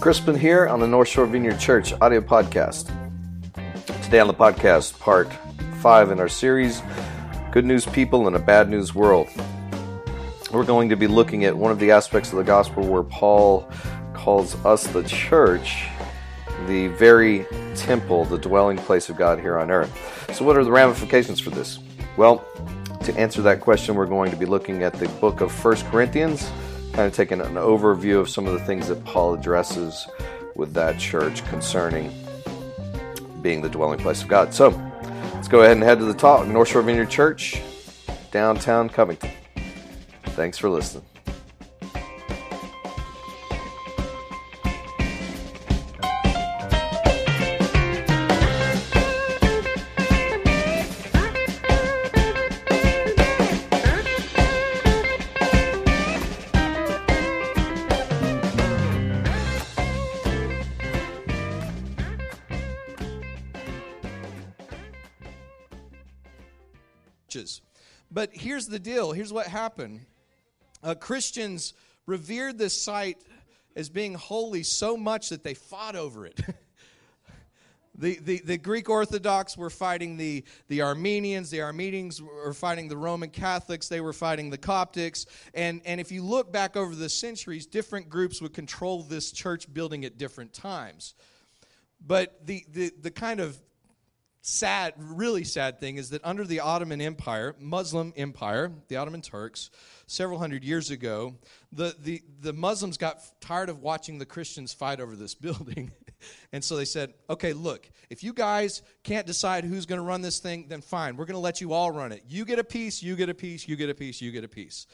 Crispin here on the North Shore Vineyard Church audio podcast. Today on the podcast, part five in our series, Good News People in a Bad News World. We're going to be looking at one of the aspects of the gospel where Paul calls us the church the very temple, the dwelling place of God here on earth. So, what are the ramifications for this? Well, to answer that question, we're going to be looking at the book of First Corinthians kind of taking an overview of some of the things that Paul addresses with that church concerning being the dwelling place of God. So let's go ahead and head to the talk. North Shore Vineyard Church, downtown Covington. Thanks for listening. But here's the deal here's what happened uh, Christians revered this site as being holy so much that they fought over it. The, the, the, Greek Orthodox were fighting the, the Armenians. The Armenians were fighting the Roman Catholics. They were fighting the Coptics. And, and if you look back over the centuries, different groups would control this church building at different times. But the, the, the kind of sad, really sad thing is that under the Ottoman Empire, Muslim Empire, the Ottoman Turks, several hundred years ago, the, the, the Muslims got tired of watching the Christians fight over this building. and so they said, okay, look, if you guys can't decide who's going to run this thing, then fine, we're going to let you all run it. You get a piece, you get a piece, you get a piece, you get a piece.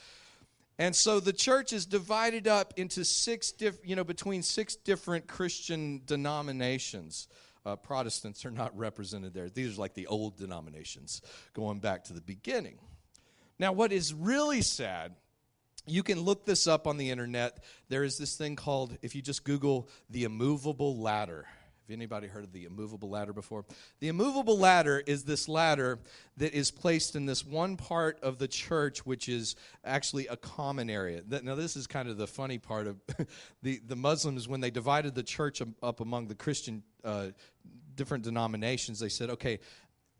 And so the church is divided up into six, diff, you know, between six different Christian denominations uh, Protestants are not represented there. These are like the old denominations going back to the beginning. Now, what is really sad, you can look this up on the internet. There is this thing called, if you just Google the immovable ladder. Have anybody heard of the immovable ladder before? The immovable ladder is this ladder that is placed in this one part of the church, which is actually a common area. Now, this is kind of the funny part of the, the Muslims, when they divided the church up among the Christian uh, different denominations, they said, okay,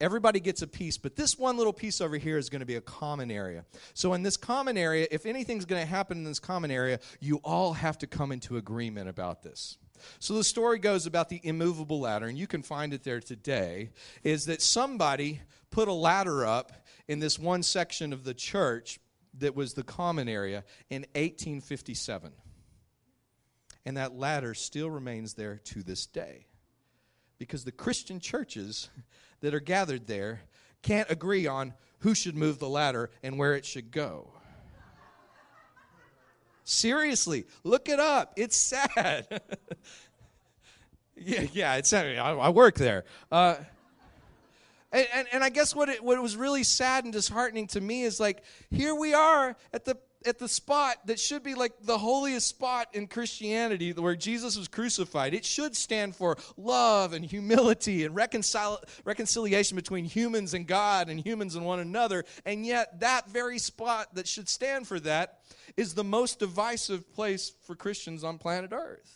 everybody gets a piece, but this one little piece over here is going to be a common area. So, in this common area, if anything's going to happen in this common area, you all have to come into agreement about this. So, the story goes about the immovable ladder, and you can find it there today, is that somebody put a ladder up in this one section of the church that was the common area in 1857. And that ladder still remains there to this day because the Christian churches that are gathered there can't agree on who should move the ladder and where it should go. Seriously, look it up. It's sad. yeah, yeah, it's sad. I, I work there. Uh, and, and, and, I guess what it, what was really sad and disheartening to me is like, here we are at the at the spot that should be like the holiest spot in Christianity where Jesus was crucified. It should stand for love and humility and reconcil- reconciliation between humans and God and humans and one another. And yet, that very spot that should stand for that is the most divisive place for Christians on planet Earth.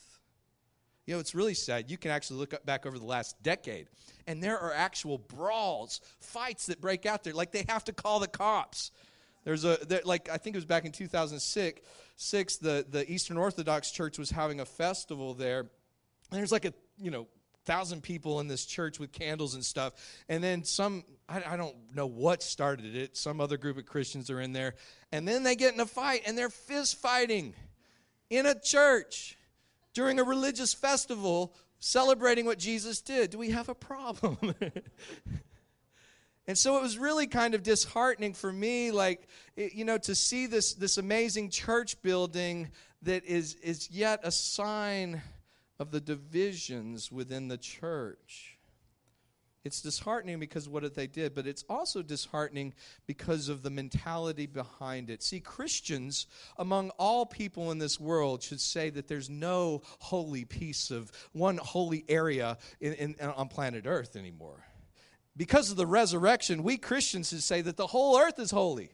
You know, it's really sad. You can actually look back over the last decade, and there are actual brawls, fights that break out there. Like they have to call the cops there's a there, like I think it was back in 2006. Six, the the Eastern Orthodox Church was having a festival there. And there's like a you know thousand people in this church with candles and stuff. And then some, I, I, don't know what started it. Some other group of Christians are in there. And then they get in a fight and they're fist fighting in a church during a religious festival celebrating what Jesus did. Do we have a problem? And so it was really kind of disheartening for me, like, you know, to see this, this amazing church building that is, is yet a sign of the divisions within the church. It's disheartening because what they did, but it's also disheartening because of the mentality behind it. See, Christians, among all people in this world, should say that there's no holy piece of one holy area in, in, on planet Earth anymore. Because of the resurrection, we Christians should say that the whole earth is holy.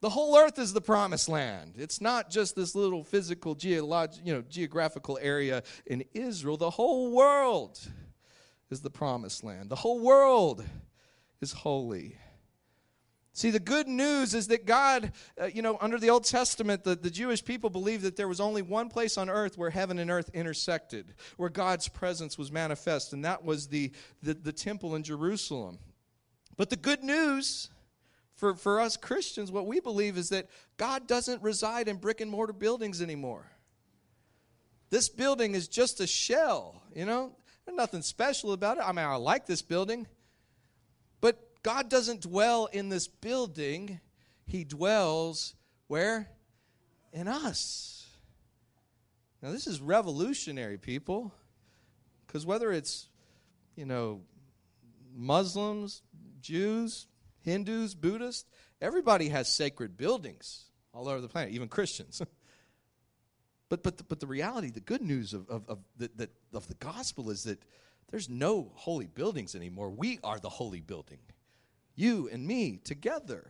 The whole earth is the promised land. It's not just this little physical, geolog- you know, geographical area in Israel. The whole world is the promised land. The whole world is holy. See, the good news is that God, uh, you know, under the Old Testament, the, the Jewish people believed that there was only one place on earth where heaven and earth intersected, where God's presence was manifest, and that was the, the, the temple in Jerusalem. But the good news for, for us Christians, what we believe is that God doesn't reside in brick and mortar buildings anymore. This building is just a shell, you know? There's nothing special about it. I mean, I like this building. God doesn't dwell in this building, He dwells where? In us. Now, this is revolutionary, people. Because whether it's, you know, Muslims, Jews, Hindus, Buddhists, everybody has sacred buildings all over the planet, even Christians. But, but, the, but the reality, the good news of, of, of, the, the, of the gospel is that there's no holy buildings anymore. We are the holy building. You and me together.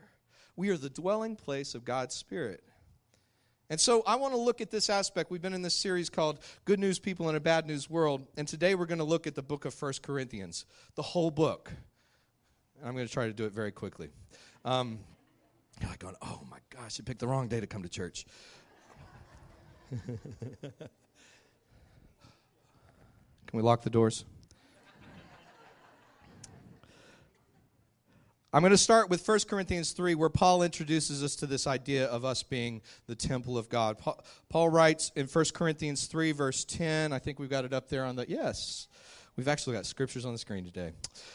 We are the dwelling place of God's Spirit. And so I want to look at this aspect. We've been in this series called Good News People in a Bad News World. And today we're going to look at the book of First Corinthians, the whole book. And I'm going to try to do it very quickly. Um, you're like going, oh my gosh, you picked the wrong day to come to church. Can we lock the doors? I'm going to start with 1 Corinthians 3, where Paul introduces us to this idea of us being the temple of God. Paul writes in 1 Corinthians 3, verse 10, I think we've got it up there on the, yes, we've actually got scriptures on the screen today.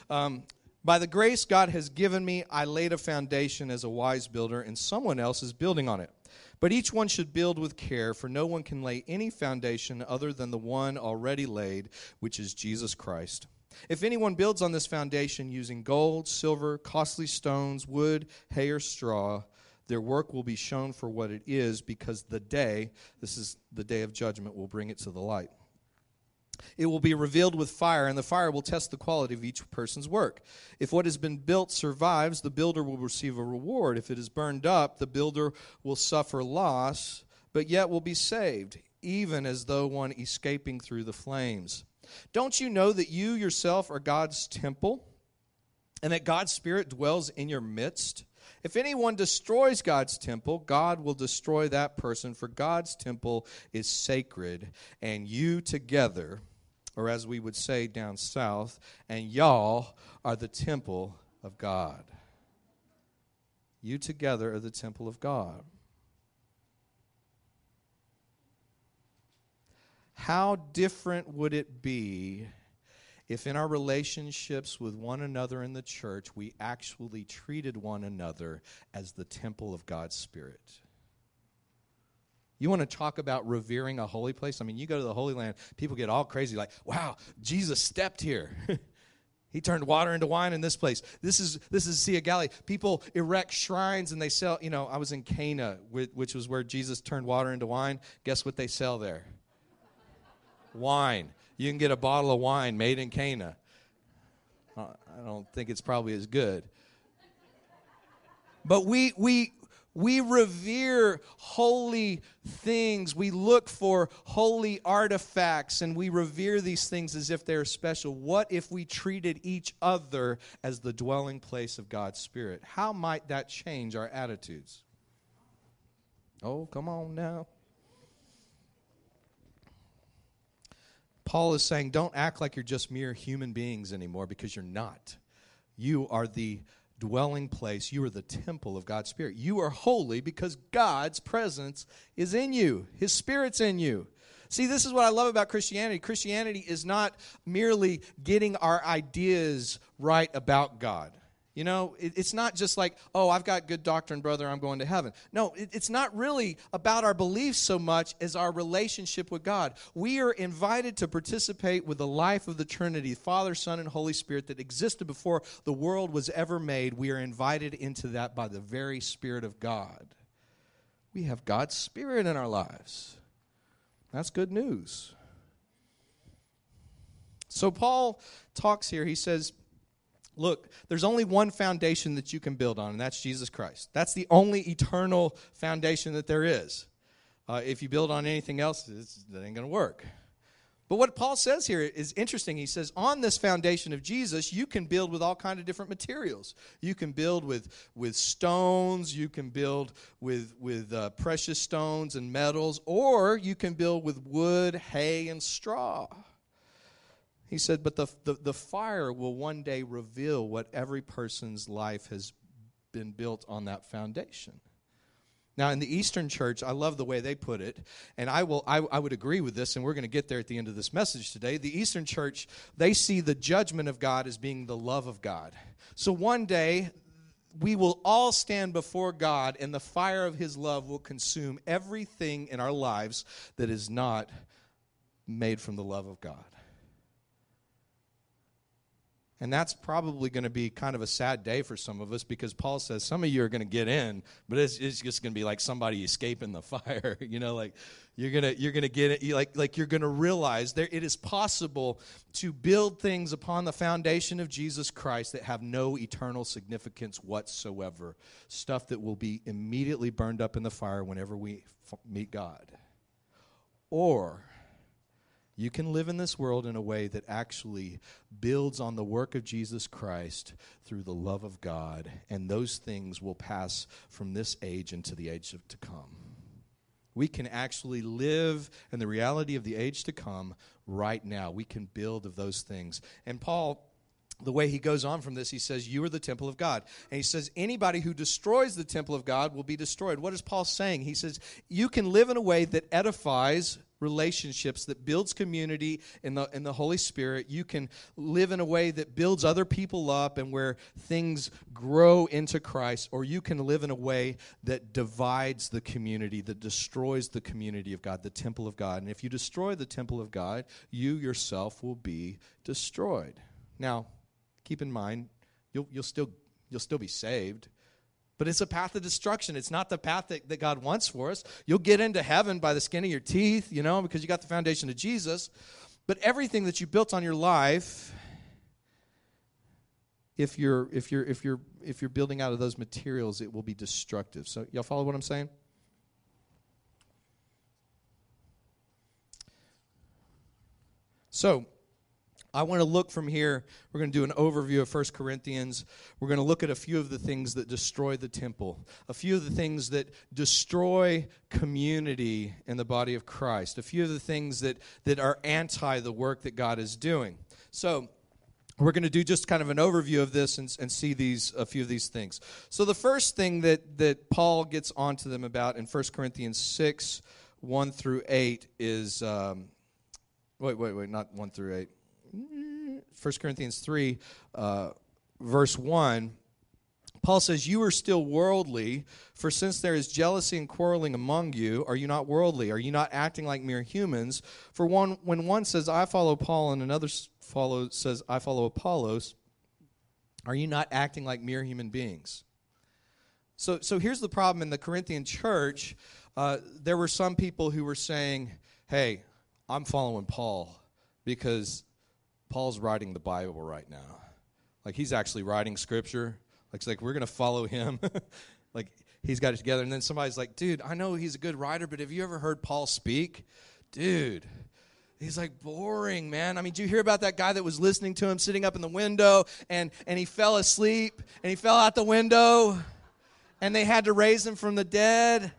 Um, By the grace God has given me, I laid a foundation as a wise builder, and someone else is building on it. But each one should build with care, for no one can lay any foundation other than the one already laid, which is Jesus Christ. If anyone builds on this foundation using gold, silver, costly stones, wood, hay, or straw, their work will be shown for what it is, because the day, this is the day of judgment, will bring it to the light. It will be revealed with fire, and the fire will test the quality of each person's work. If what has been built survives, the builder will receive a reward. If it is burned up, the builder will suffer loss, but yet will be saved, even as though one escaping through the flames. Don't you know that you yourself are God's temple, and that God's Spirit dwells in your midst? If anyone destroys God's temple, God will destroy that person, for God's temple is sacred, and you together, or as we would say down south, and y'all are the temple of God. You together are the temple of God. How different would it be if in our relationships with one another in the church, we actually treated one another as the temple of God's Spirit. You want to talk about revering a holy place? I mean, you go to the Holy Land, people get all crazy, like, wow, Jesus stepped here. he turned water into wine in this place. This is this is Sea of Galilee. People erect shrines and they sell. You know, I was in Cana, which was where Jesus turned water into wine. Guess what they sell there? Wine you can get a bottle of wine made in Cana. Uh, I don't think it's probably as good. But we, we, we revere holy things. We look for holy artifacts and we revere these things as if they're special. What if we treated each other as the dwelling place of God's Spirit? How might that change our attitudes? Oh, come on now. Paul is saying, don't act like you're just mere human beings anymore because you're not. You are the dwelling place. You are the temple of God's Spirit. You are holy because God's presence is in you, His Spirit's in you. See, this is what I love about Christianity. Christianity is not merely getting our ideas right about God. You know, it, it's not just like, oh, I've got good doctrine, brother, I'm going to heaven. No, it, it's not really about our beliefs so much as our relationship with God. We are invited to participate with the life of the Trinity, Father, Son, and Holy Spirit that existed before the world was ever made. We are invited into that by the very Spirit of God. We have God's Spirit in our lives. That's good news. So, Paul talks here. He says, Look, there's only one foundation that you can build on, and that's Jesus Christ. That's the only eternal foundation that there is. Uh, if you build on anything else, that ain't going to work. But what Paul says here is interesting. He says, on this foundation of Jesus, you can build with all kind of different materials. You can build with, with stones, you can build with, with uh, precious stones and metals, or you can build with wood, hay, and straw. He said, But the, the, the fire will one day reveal what every person's life has been built on that foundation. Now, in the Eastern Church, I love the way they put it, and I will I, I would agree with this, and we're going to get there at the end of this message today. The Eastern Church, they see the judgment of God as being the love of God. So one day, we will all stand before God, and the fire of His love will consume everything in our lives that is not made from the love of God. And that's probably going to be kind of a sad day for some of us because Paul says some of you are going to get in, but it's, it's just going to be like somebody escaping the fire. you know, like you're gonna you're gonna get it. You like like you're gonna realize there it is possible to build things upon the foundation of Jesus Christ that have no eternal significance whatsoever. Stuff that will be immediately burned up in the fire whenever we f- meet God. Or you can live in this world in a way that actually builds on the work of Jesus Christ through the love of God, and those things will pass from this age into the age to come. We can actually live in the reality of the age to come right now. We can build of those things. And Paul the way he goes on from this, he says, You are the temple of God. And he says, Anybody who destroys the temple of God will be destroyed. What is Paul saying? He says, You can live in a way that edifies relationships that builds community in the in the Holy Spirit. You can live in a way that builds other people up and where things grow into Christ, or you can live in a way that divides the community, that destroys the community of God, the temple of God. And if you destroy the temple of God, you yourself will be destroyed. Now, keep in mind, you'll, you'll still you'll still be saved but it's a path of destruction. It's not the path that, that God wants for us. You'll get into heaven by the skin of your teeth, you know, because you got the foundation of Jesus. But everything that you built on your life, if you're if you're if you're if you're building out of those materials, it will be destructive. So y'all follow what I'm saying? So I want to look from here. We're going to do an overview of 1 Corinthians. We're going to look at a few of the things that destroy the temple, a few of the things that destroy community in the body of Christ, a few of the things that, that are anti the work that God is doing. So, we're going to do just kind of an overview of this and, and see these a few of these things. So, the first thing that, that Paul gets onto them about in 1 Corinthians 6 1 through 8 is. Um, wait, wait, wait, not 1 through 8. 1 Corinthians 3, uh, verse 1, Paul says, You are still worldly, for since there is jealousy and quarreling among you, are you not worldly? Are you not acting like mere humans? For one, when one says, I follow Paul, and another follow, says, I follow Apollos, are you not acting like mere human beings? So, so here's the problem in the Corinthian church. Uh, there were some people who were saying, Hey, I'm following Paul because Paul's writing the Bible right now. Like he's actually writing scripture. Like like we're gonna follow him. like he's got it together. And then somebody's like, dude, I know he's a good writer, but have you ever heard Paul speak? Dude. He's like boring, man. I mean, do you hear about that guy that was listening to him sitting up in the window and, and he fell asleep and he fell out the window and they had to raise him from the dead?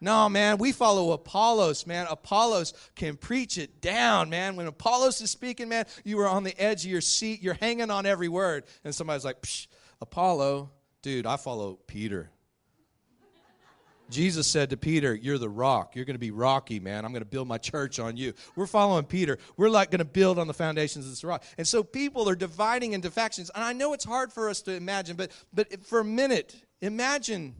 No, man, we follow Apollos, man. Apollos can preach it down, man. When Apollos is speaking, man, you are on the edge of your seat. You're hanging on every word. And somebody's like, Psh, Apollo, dude, I follow Peter. Jesus said to Peter, You're the rock. You're going to be rocky, man. I'm going to build my church on you. We're following Peter. We're like going to build on the foundations of this rock. And so people are dividing into factions. And I know it's hard for us to imagine, but, but for a minute, imagine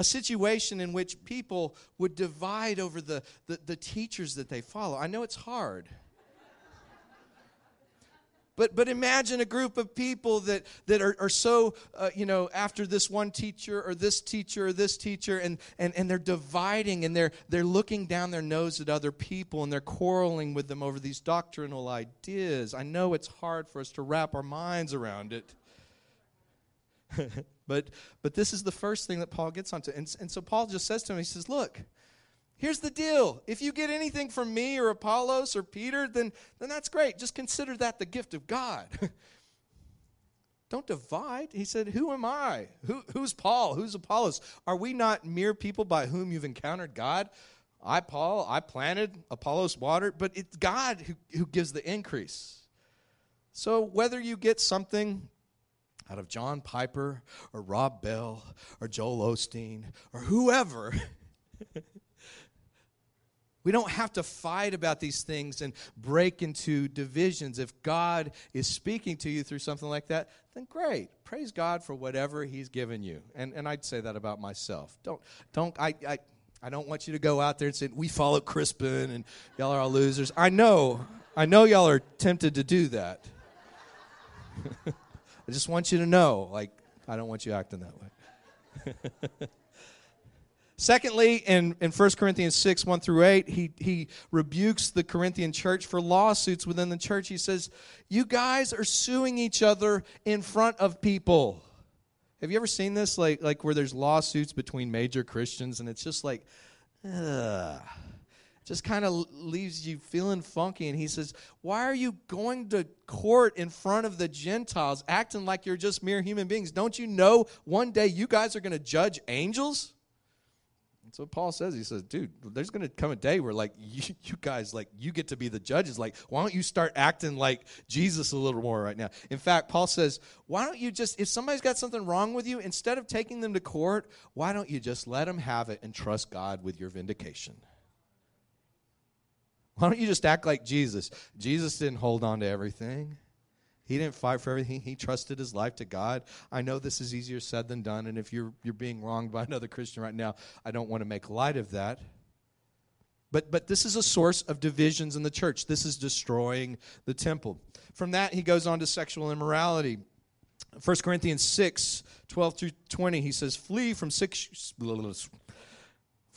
a situation in which people would divide over the, the, the teachers that they follow. I know it's hard. But, but imagine a group of people that, that are, are so, uh, you know, after this one teacher or this teacher or this teacher, and, and, and they're dividing and they're, they're looking down their nose at other people and they're quarreling with them over these doctrinal ideas. I know it's hard for us to wrap our minds around it. but, but this is the first thing that Paul gets onto. And, and so Paul just says to him, he says, Look, Here's the deal. If you get anything from me or Apollos or Peter, then, then that's great. Just consider that the gift of God. Don't divide. He said, Who am I? Who, who's Paul? Who's Apollos? Are we not mere people by whom you've encountered God? I, Paul, I planted, Apollos watered, but it's God who, who gives the increase. So whether you get something out of John Piper or Rob Bell or Joel Osteen or whoever, We don't have to fight about these things and break into divisions. If God is speaking to you through something like that, then great. Praise God for whatever He's given you. And, and I'd say that about myself. Don't, don't, I, I, I don't want you to go out there and say, we follow Crispin and y'all are all losers. I know, I know y'all are tempted to do that. I just want you to know, like, I don't want you acting that way. Secondly, in, in 1 Corinthians 6, 1 through 8, he, he rebukes the Corinthian church for lawsuits within the church. He says, You guys are suing each other in front of people. Have you ever seen this? Like, like where there's lawsuits between major Christians, and it's just like, ugh. Just kind of leaves you feeling funky. And he says, Why are you going to court in front of the Gentiles, acting like you're just mere human beings? Don't you know one day you guys are going to judge angels? So Paul says, he says, dude, there's going to come a day where like you, you, guys, like you get to be the judges. Like, why don't you start acting like Jesus a little more right now? In fact, Paul says, why don't you just, if somebody's got something wrong with you, instead of taking them to court, why don't you just let them have it and trust God with your vindication? Why don't you just act like Jesus? Jesus didn't hold on to everything. He didn't fight for everything. He trusted his life to God. I know this is easier said than done, and if you're you're being wronged by another Christian right now, I don't want to make light of that. But but this is a source of divisions in the church. This is destroying the temple. From that he goes on to sexual immorality. 1 Corinthians 6, 12 through 20, he says, Flee from six,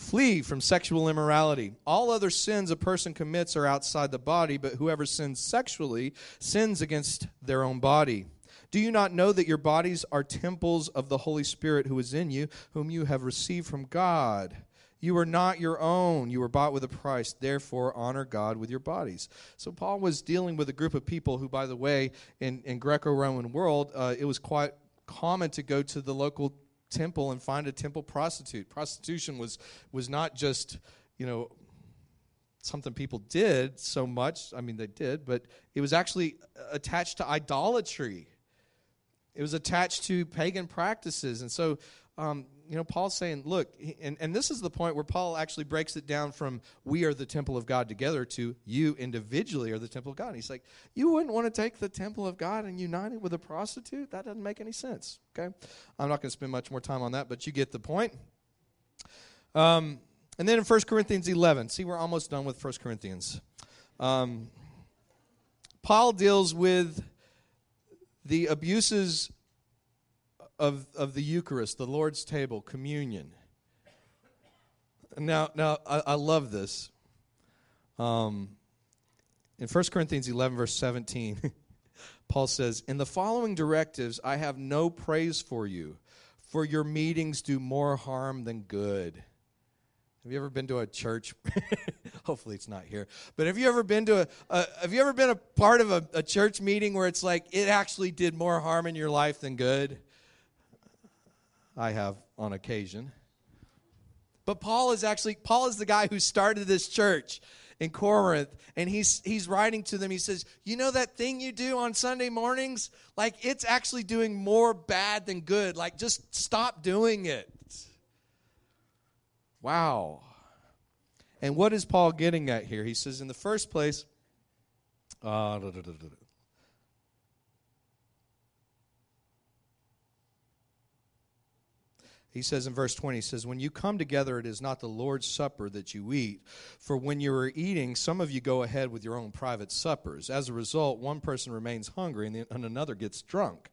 Flee from sexual immorality. All other sins a person commits are outside the body, but whoever sins sexually sins against their own body. Do you not know that your bodies are temples of the Holy Spirit who is in you, whom you have received from God? You are not your own. You were bought with a price. Therefore, honor God with your bodies. So, Paul was dealing with a group of people who, by the way, in, in Greco Roman world, uh, it was quite common to go to the local temple and find a temple prostitute. Prostitution was was not just, you know, something people did so much. I mean, they did, but it was actually attached to idolatry. It was attached to pagan practices. And so um, you know, Paul's saying, look, and, and this is the point where Paul actually breaks it down from we are the temple of God together to you individually are the temple of God. And he's like, you wouldn't want to take the temple of God and unite it with a prostitute? That doesn't make any sense. Okay? I'm not going to spend much more time on that, but you get the point. Um, and then in 1 Corinthians 11, see, we're almost done with 1 Corinthians. Um, Paul deals with the abuses of, of the Eucharist, the Lord's table, communion. Now, now I, I love this. Um, in 1 Corinthians 11, verse 17, Paul says, In the following directives, I have no praise for you, for your meetings do more harm than good. Have you ever been to a church? Hopefully, it's not here. But have you ever been to a, a Have you ever been a part of a, a church meeting where it's like it actually did more harm in your life than good? I have on occasion. But Paul is actually Paul is the guy who started this church in Corinth and he's he's writing to them he says, "You know that thing you do on Sunday mornings? Like it's actually doing more bad than good. Like just stop doing it." Wow. And what is Paul getting at here? He says, in the first place, uh, He says in verse 20, he says, When you come together, it is not the Lord's supper that you eat. For when you are eating, some of you go ahead with your own private suppers. As a result, one person remains hungry and, the, and another gets drunk.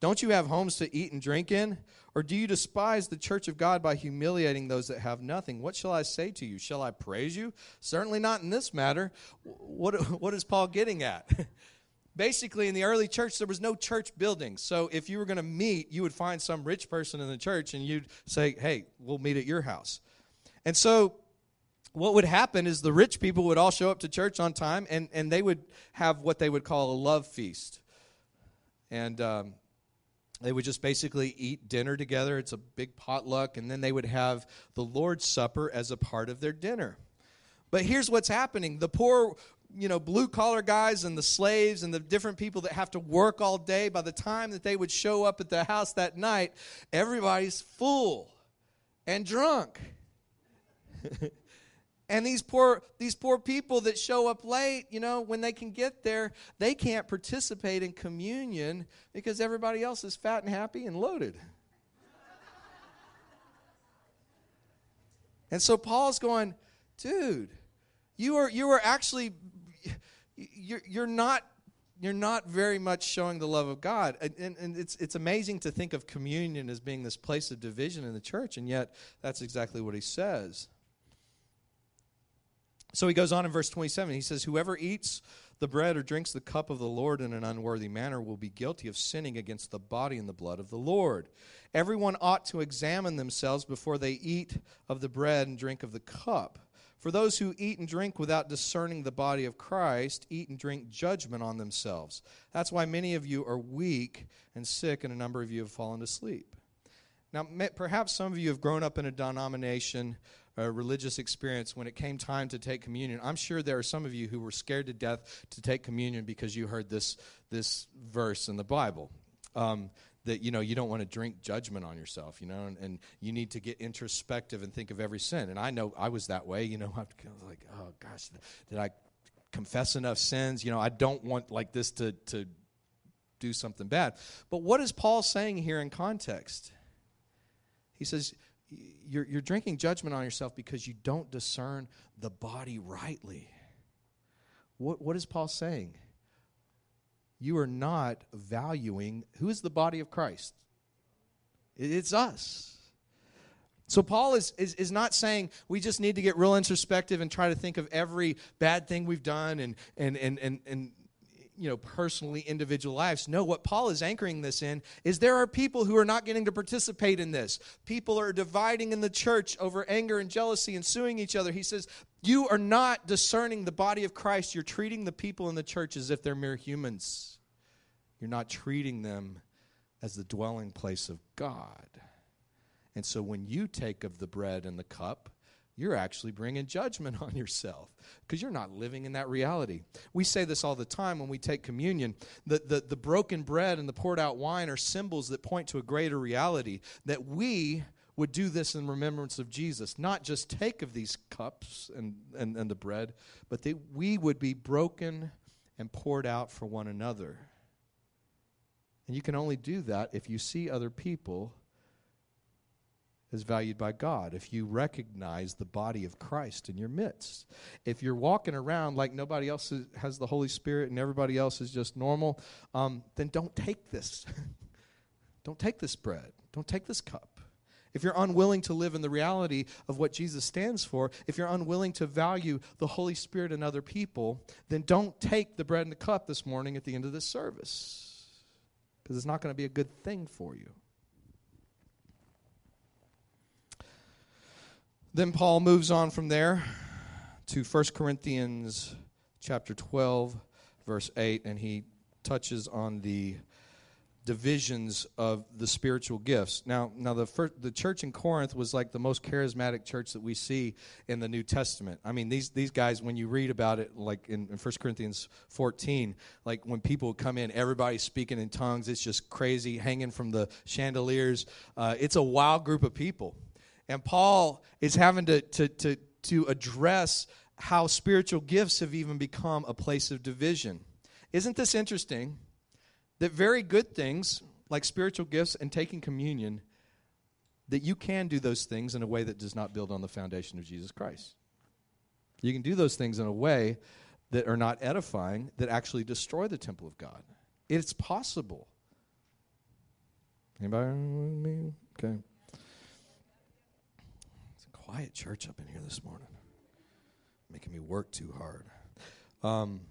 Don't you have homes to eat and drink in? Or do you despise the church of God by humiliating those that have nothing? What shall I say to you? Shall I praise you? Certainly not in this matter. What, what is Paul getting at? basically in the early church there was no church building. So if you were going to meet you would find some rich person in the church and you'd say hey we'll meet at your house. And so what would happen is the rich people would all show up to church on time and, and they would have what they would call a love feast. And um, they would just basically eat dinner together. It's a big potluck. And then they would have the lord's supper as a part of their dinner. But here's what's happening. The poor you know, blue collar guys and the slaves and the different people that have to work all day, by the time that they would show up at the house that night, everybody's full and drunk. and these poor these poor people that show up late, you know, when they can get there, they can't participate in communion because everybody else is fat and happy and loaded. and so Paul's going, dude, you are you are actually you're, you're not you're not very much showing the love of God. And, and, and, it's, it's amazing to think of communion as being this place of division in the church, and yet that's exactly what he says. So he goes on in verse 27. He says, Whoever eats the bread or drinks the cup of the Lord in an unworthy manner will be guilty of sinning against the body and the blood of the Lord. Everyone ought to examine themselves before they eat of the bread and drink of the cup. For those who eat and drink without discerning the body of Christ eat and drink judgment on themselves. That's why many of you are weak and sick, and a number of you have fallen asleep. Now, perhaps some of you have grown up in a denomination, a religious experience when it came time to take communion. I'm sure there are some of you who were scared to death to take communion because you heard this, this verse in the Bible. Um, that you know you don't want to drink judgment on yourself you know and, and, you need to get introspective and think of every sin. And i know i was that way you know i was like oh gosh did i confess enough sins? You know i don't want like this to to do something bad. But what is paul saying here in context? He says you're, you're drinking judgment on yourself because you don't discern the body rightly. What, what is paul saying you are not valuing who is the body of Christ? It's us. So Paul is, is, is not saying we just need to get real introspective and try to think of every bad thing we've done and, and, and, and, and you know personally individual lives no what paul is anchoring this in is there are people who are not getting to participate in this people are dividing in the church over anger and jealousy and suing each other he says you are not discerning the body of christ you're treating the people in the church as if they're mere humans you're not treating them as the dwelling place of God. And so when you take of the bread and the cup, you're actually bringing judgment on yourself because you're not living in that reality. We say this all the time when we take communion. The, the, the broken bread and the poured out wine are symbols that point to a greater reality that we would do this in remembrance of Jesus, not just take of these cups and, and, and the bread, but that we would be broken and poured out for one another. And you can only do that if you see other people as valued by God, if you recognize the body of Christ in your midst. If you're walking around like nobody else has the Holy Spirit and everybody else is just normal, um, then don't take this. don't take this bread. Don't take this cup. If you're unwilling to live in the reality of what Jesus stands for, if you're unwilling to value the Holy Spirit and other people, then don't take the bread and the cup this morning at the end of this service because it's not going to be a good thing for you. Then Paul moves on from there to 1 Corinthians chapter 12 verse 8 and he touches on the divisions of the spiritual gifts. Now, now the first, the church in Corinth was like the most charismatic church that we see in the New Testament. I mean, these these guys, when you read about it, like in, in 1 Corinthians 14, like when people come in, everybody's speaking in tongues. It's just crazy, hanging from the chandeliers. Uh, it's a wild group of people. And Paul is having to, to, to, to address how spiritual gifts have even become a place of division. Isn't this interesting? That very good things, like spiritual gifts and taking communion, that you can do those things in a way that does not build on the foundation of Jesus Christ. You can do those things in a way that are not edifying, that actually destroy the temple of God. It's possible. Anybody me? Okay. It's a quiet church up in here this morning, making me work too hard. Um,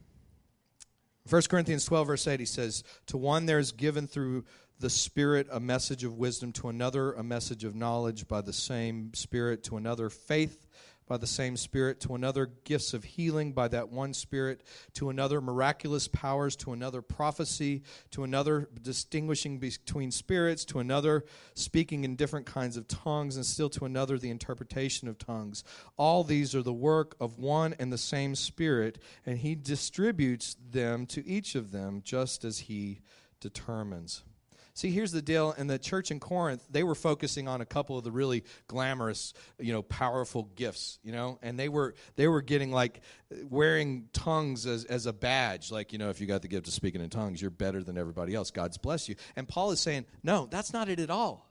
1 Corinthians 12, verse 8, he says, To one there is given through the Spirit a message of wisdom, to another a message of knowledge by the same Spirit, to another faith by the same Spirit, to another gifts of healing by that one Spirit, to another miraculous powers, to another prophecy, to another distinguishing between spirits, to another speaking in different kinds of tongues, and still to another the interpretation of tongues. All these are the work of one and the same Spirit, and He distributes them to each of them just as He determines. See, here's the deal. In the church in Corinth, they were focusing on a couple of the really glamorous, you know, powerful gifts, you know, and they were they were getting like wearing tongues as, as a badge. Like, you know, if you got the gift of speaking in tongues, you're better than everybody else. God's bless you. And Paul is saying, no, that's not it at all.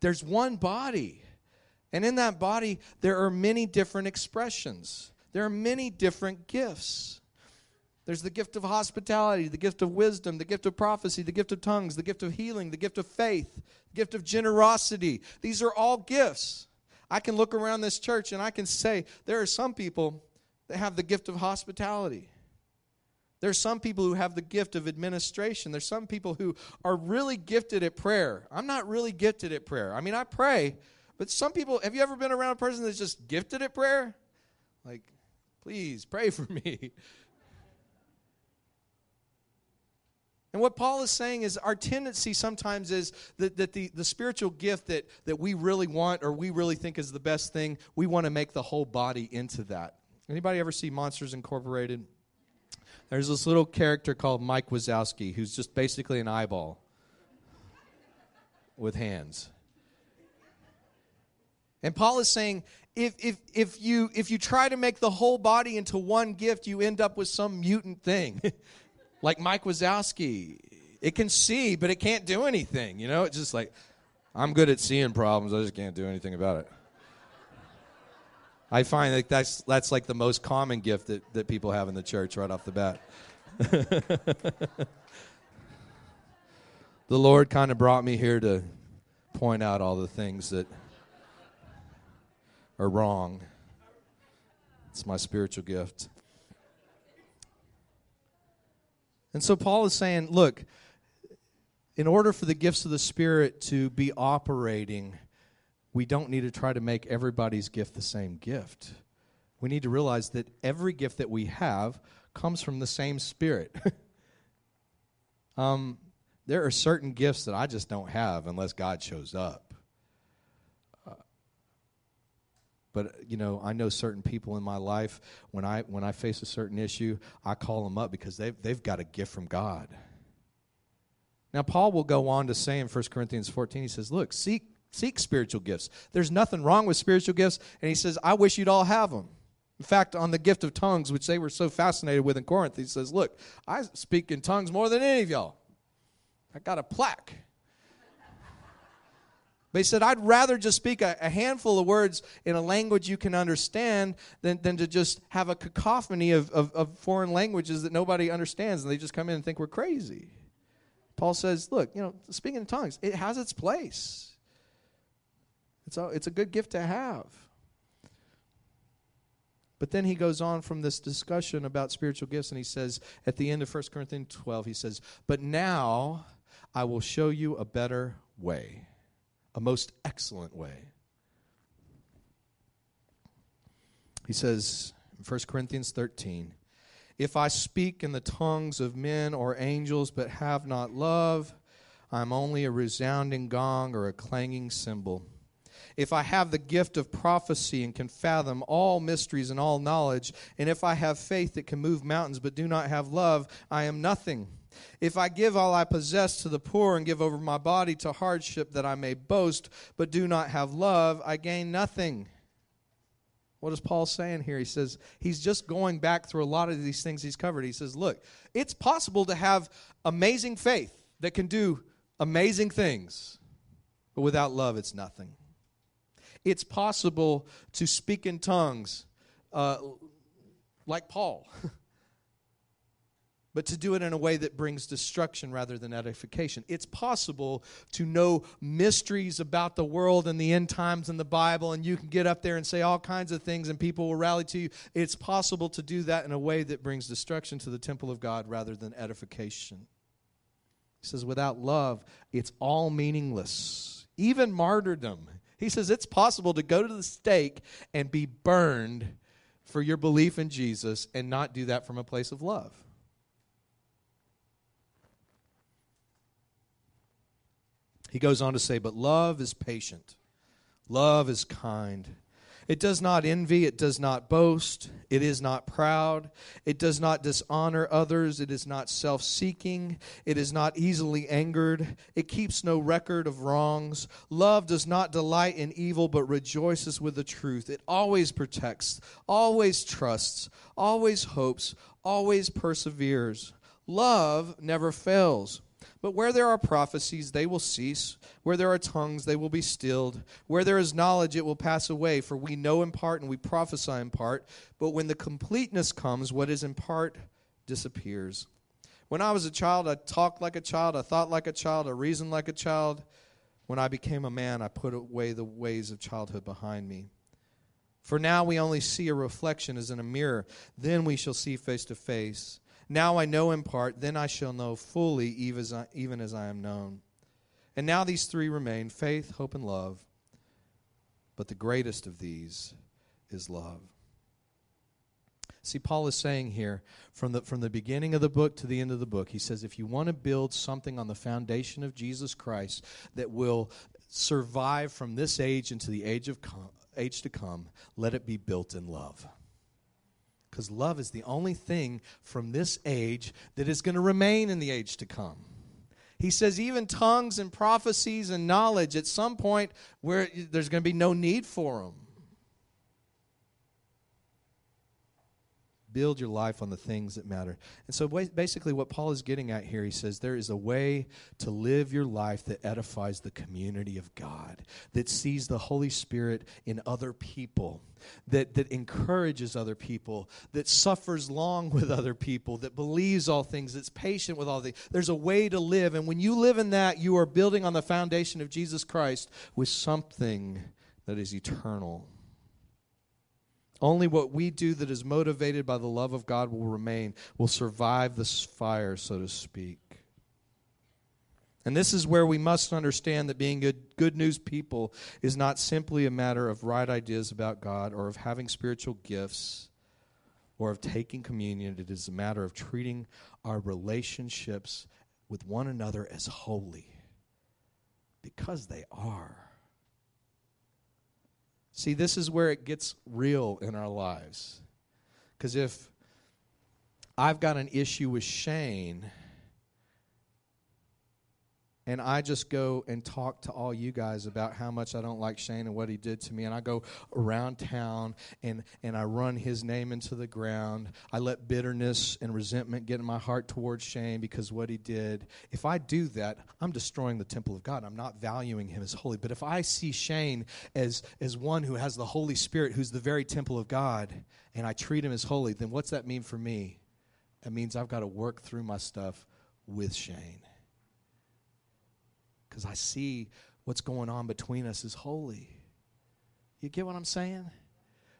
There's one body. And in that body, there are many different expressions. There are many different gifts. There's the gift of hospitality, the gift of wisdom, the gift of prophecy, the gift of tongues, the gift of healing, the gift of faith, the gift of generosity. These are all gifts. I can look around this church and I can say there are some people that have the gift of hospitality. There's some people who have the gift of administration. There's some people who are really gifted at prayer. I'm not really gifted at prayer. I mean, I pray, but some people, have you ever been around a person that's just gifted at prayer? Like, please pray for me. And what Paul is saying is our tendency sometimes is that, that the, the spiritual gift that, that we really want or we really think is the best thing, we want to make the whole body into that. Anybody ever see Monsters Incorporated? There's this little character called Mike Wazowski who's just basically an eyeball with hands. And Paul is saying if, if, if, you, if you try to make the whole body into one gift, you end up with some mutant thing. like Mike Wazowski. It can see, but it can't do anything. You know, it's just like, I'm good at seeing problems. I just can't do anything about it. I find that that's, that's like the most common gift that, that people have in the church right off the bat. the Lord kind of brought me here to point out all the things that are wrong. It's my spiritual gift. And so Paul is saying, look, in order for the gifts of the Spirit to be operating, we don't need to try to make everybody's gift the same gift. We need to realize that every gift that we have comes from the same Spirit. um, there are certain gifts that I just don't have unless God shows up. But you know i know certain people in my life when i when i face a certain issue i call them up because they've, they've got a gift from god. Now paul will go on to say in 1 corinthians 14 he says look seek seek spiritual gifts. There's nothing wrong with spiritual gifts. And he says i wish you'd all have them in fact on the gift of tongues which they were so fascinated with in corinth he says look i speak in tongues more than any of y'all. I got a plaque but he said, I'd rather just speak a, a, handful of words in a language you can understand than, than to just have a cacophony of, of, of foreign languages that nobody understands and they just come in and think we're crazy. Paul says, look, you know, speaking in tongues, it has its place. It's a, it's a good gift to have. But then he goes on from this discussion about spiritual gifts and he says, at the end of 1 Corinthians 12, he says, But now I will show you a better way a most excellent way. He says in 1 Corinthians 13, If I speak in the tongues of men or angels but have not love, I'm only a resounding gong or a clanging cymbal. If I have the gift of prophecy and can fathom all mysteries and all knowledge, and if I have faith that can move mountains but do not have love, I am nothing. If I give all I possess to the poor and give over my body to hardship that I may boast, but do not have love, I gain nothing. What is Paul saying here? He says he's just going back through a lot of these things he's covered. He says, Look, it's possible to have amazing faith that can do amazing things, but without love, it's nothing. It's possible to speak in tongues uh, like Paul. but to do it in a way that brings destruction rather than edification. It's possible to know mysteries about the world and the end times in the Bible, and you can get up there and say all kinds of things, and people will rally to you. It's possible to do that in a way that brings destruction to the temple of God rather than edification. He says, without love, it's all meaningless, even martyrdom. He says it's possible to go to the stake and be burned for your belief in Jesus and not do that from a place of love. He goes on to say, But love is patient, love is kind. It does not envy, it does not boast, it is not proud, it does not dishonor others, it is not self seeking, it is not easily angered, it keeps no record of wrongs. Love does not delight in evil, but rejoices with the truth. It always protects, always trusts, always hopes, always perseveres. Love never fails. But where there are prophecies, they will cease. Where there are tongues, they will be stilled. Where there is knowledge, it will pass away. For we know in part and we prophesy in part. But when the completeness comes, what is in part disappears. When I was a child, I talked like a child, I thought like a child, I reasoned like a child. When I became a man, I put away the ways of childhood behind me. For now we only see a reflection as in a mirror. Then we shall see face to face. Now I know in part, then I shall know fully, even as I, even as I am known. And now these three remain faith, hope, and love. But the greatest of these is love. See, Paul is saying here, from the, from the beginning of the book to the end of the book, he says, if you want to build something on the foundation of Jesus Christ that will survive from this age into the age, of com- age to come, let it be built in love because love is the only thing from this age that is going to remain in the age to come. He says, even tongues and prophecies and knowledge, at some point where there's going to be no need for them. Build your life on the things that matter. And so basically, what Paul is getting at here, he says there is a way to live your life that edifies the community of God, that sees the Holy Spirit in other people, that, that encourages other people, that suffers long with other people, that believes all things, that's patient with all things. There's a way to live. And when you live in that, you are building on the foundation of Jesus Christ with something that is eternal. Only what we do that is motivated by the love of God will remain, will survive this fire, so to speak. And this is where we must understand that being good, good news people is not simply a matter of right ideas about God or of having spiritual gifts or of taking communion. It is a matter of treating our relationships with one another as holy because they are. See, this is where it gets real in our lives. Because if I've got an issue with Shane, and I just go and talk to all you guys about how much I don't like Shane and what he did to me. And I go around town and, and I run his name into the ground. I let bitterness and resentment get in my heart towards Shane because what he did. If I do that, I'm destroying the temple of God. I'm not valuing him as holy. But if I see Shane as, as one who has the Holy Spirit, who's the very temple of God, and I treat him as holy, then what's that mean for me? It means I've got to work through my stuff with Shane because I see what's going on between us is holy. You get what I'm saying?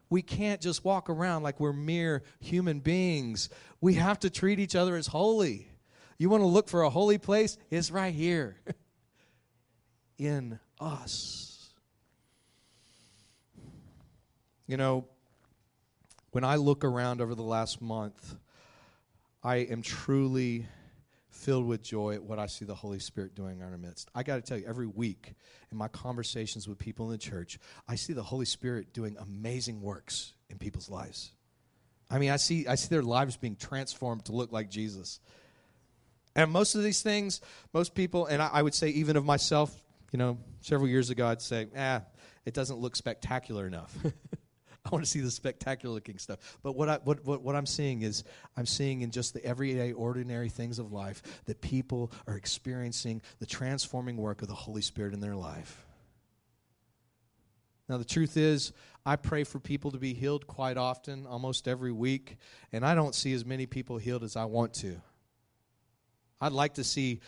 We can't just walk around like we're mere human beings. We have to treat each other as holy. You want to look for a holy place? It's right here in us. You know, when I look around over the last month, I am truly filled with joy at what I see the Holy Spirit doing in our midst. I got to tell you, every week in my conversations with people in the church, I see the Holy Spirit doing amazing works in people's lives. I mean, I see, I see their lives being transformed to look like Jesus. And most of these things, most people, and I, I would say even of myself, you know, several years ago, I'd say, ah, it doesn't look spectacular enough. I want to see the spectacular looking stuff. But what, I, what, what, what I'm seeing is, I'm seeing in just the everyday, ordinary things of life that people are experiencing the transforming work of the Holy Spirit in their life. Now, the truth is, I pray for people to be healed quite often, almost every week, and I don't see as many people healed as I want to. I'd like to see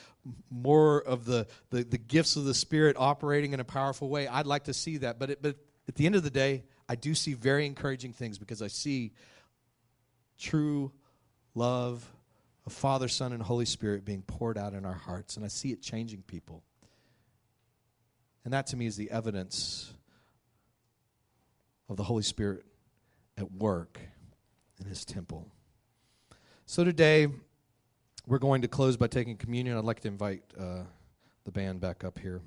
more of the, the, the, gifts of the Spirit operating in a powerful way. I'd like to see that. But, it, but at the end of the day, I do see very encouraging things because I see true love of Father, Son, and Holy Spirit being poured out in our hearts. And I see it changing people. And that to me is the evidence of the Holy Spirit at work in His temple. So today, we're going to close by taking communion. I'd like to invite uh, the band back up here.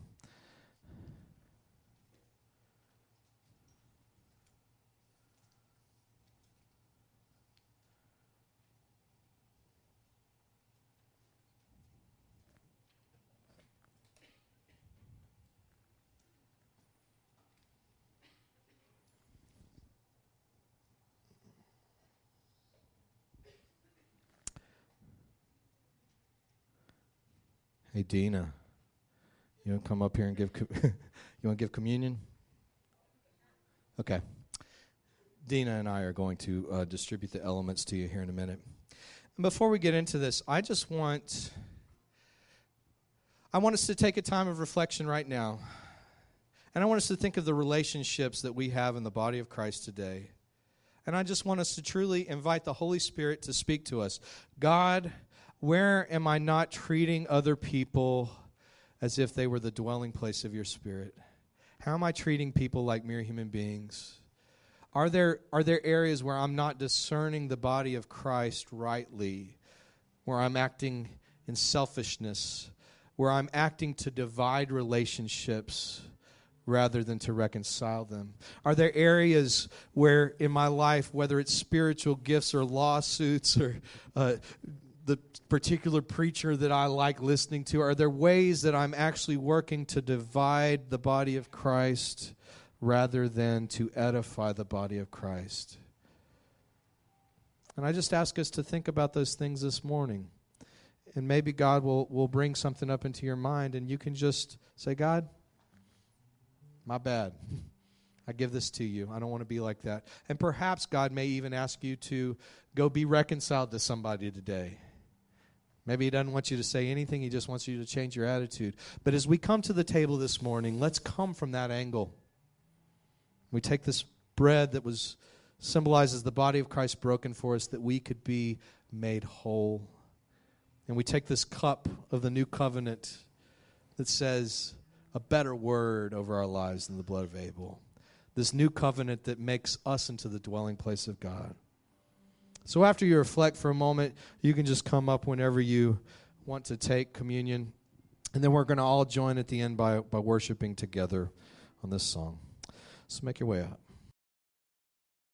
Hey, Dina, you want to come up here and give? you want to give communion? Okay. Dina and I are going to uh, distribute the elements to you here in a minute. And before we get into this, I just want I want us to take a time of reflection right now. And I want us to think of the relationships that we have in the body of Christ today. And I just want us to truly invite the Holy Spirit to speak to us. God, where am I not treating other people as if they were the dwelling place of your spirit? How am I treating people like mere human beings? Are there, are there areas where I'm not discerning the body of Christ rightly, where I'm acting in selfishness, where I'm acting to divide relationships rather than to reconcile them? Are there areas where in my life, whether it's spiritual gifts or lawsuits or uh, the particular preacher that I like listening to? Are there ways that I'm actually working to divide the body of Christ rather than to edify the body of Christ? And I just ask us to think about those things this morning. And maybe God will, will bring something up into your mind, and you can just say, God, my bad. I give this to you. I don't want to be like that. And perhaps God may even ask you to go be reconciled to somebody today. Maybe he doesn't want you to say anything, he just wants you to change your attitude. But as we come to the table this morning, let's come from that angle. We take this bread that was symbolizes the body of Christ broken for us that we could be made whole. And we take this cup of the new covenant that says a better word over our lives than the blood of Abel. This new covenant that makes us into the dwelling place of God. So after you reflect for a moment, you can just come up whenever you want to take communion. And then we're going to all join at the end by, by worshiping together on this song. So make your way out.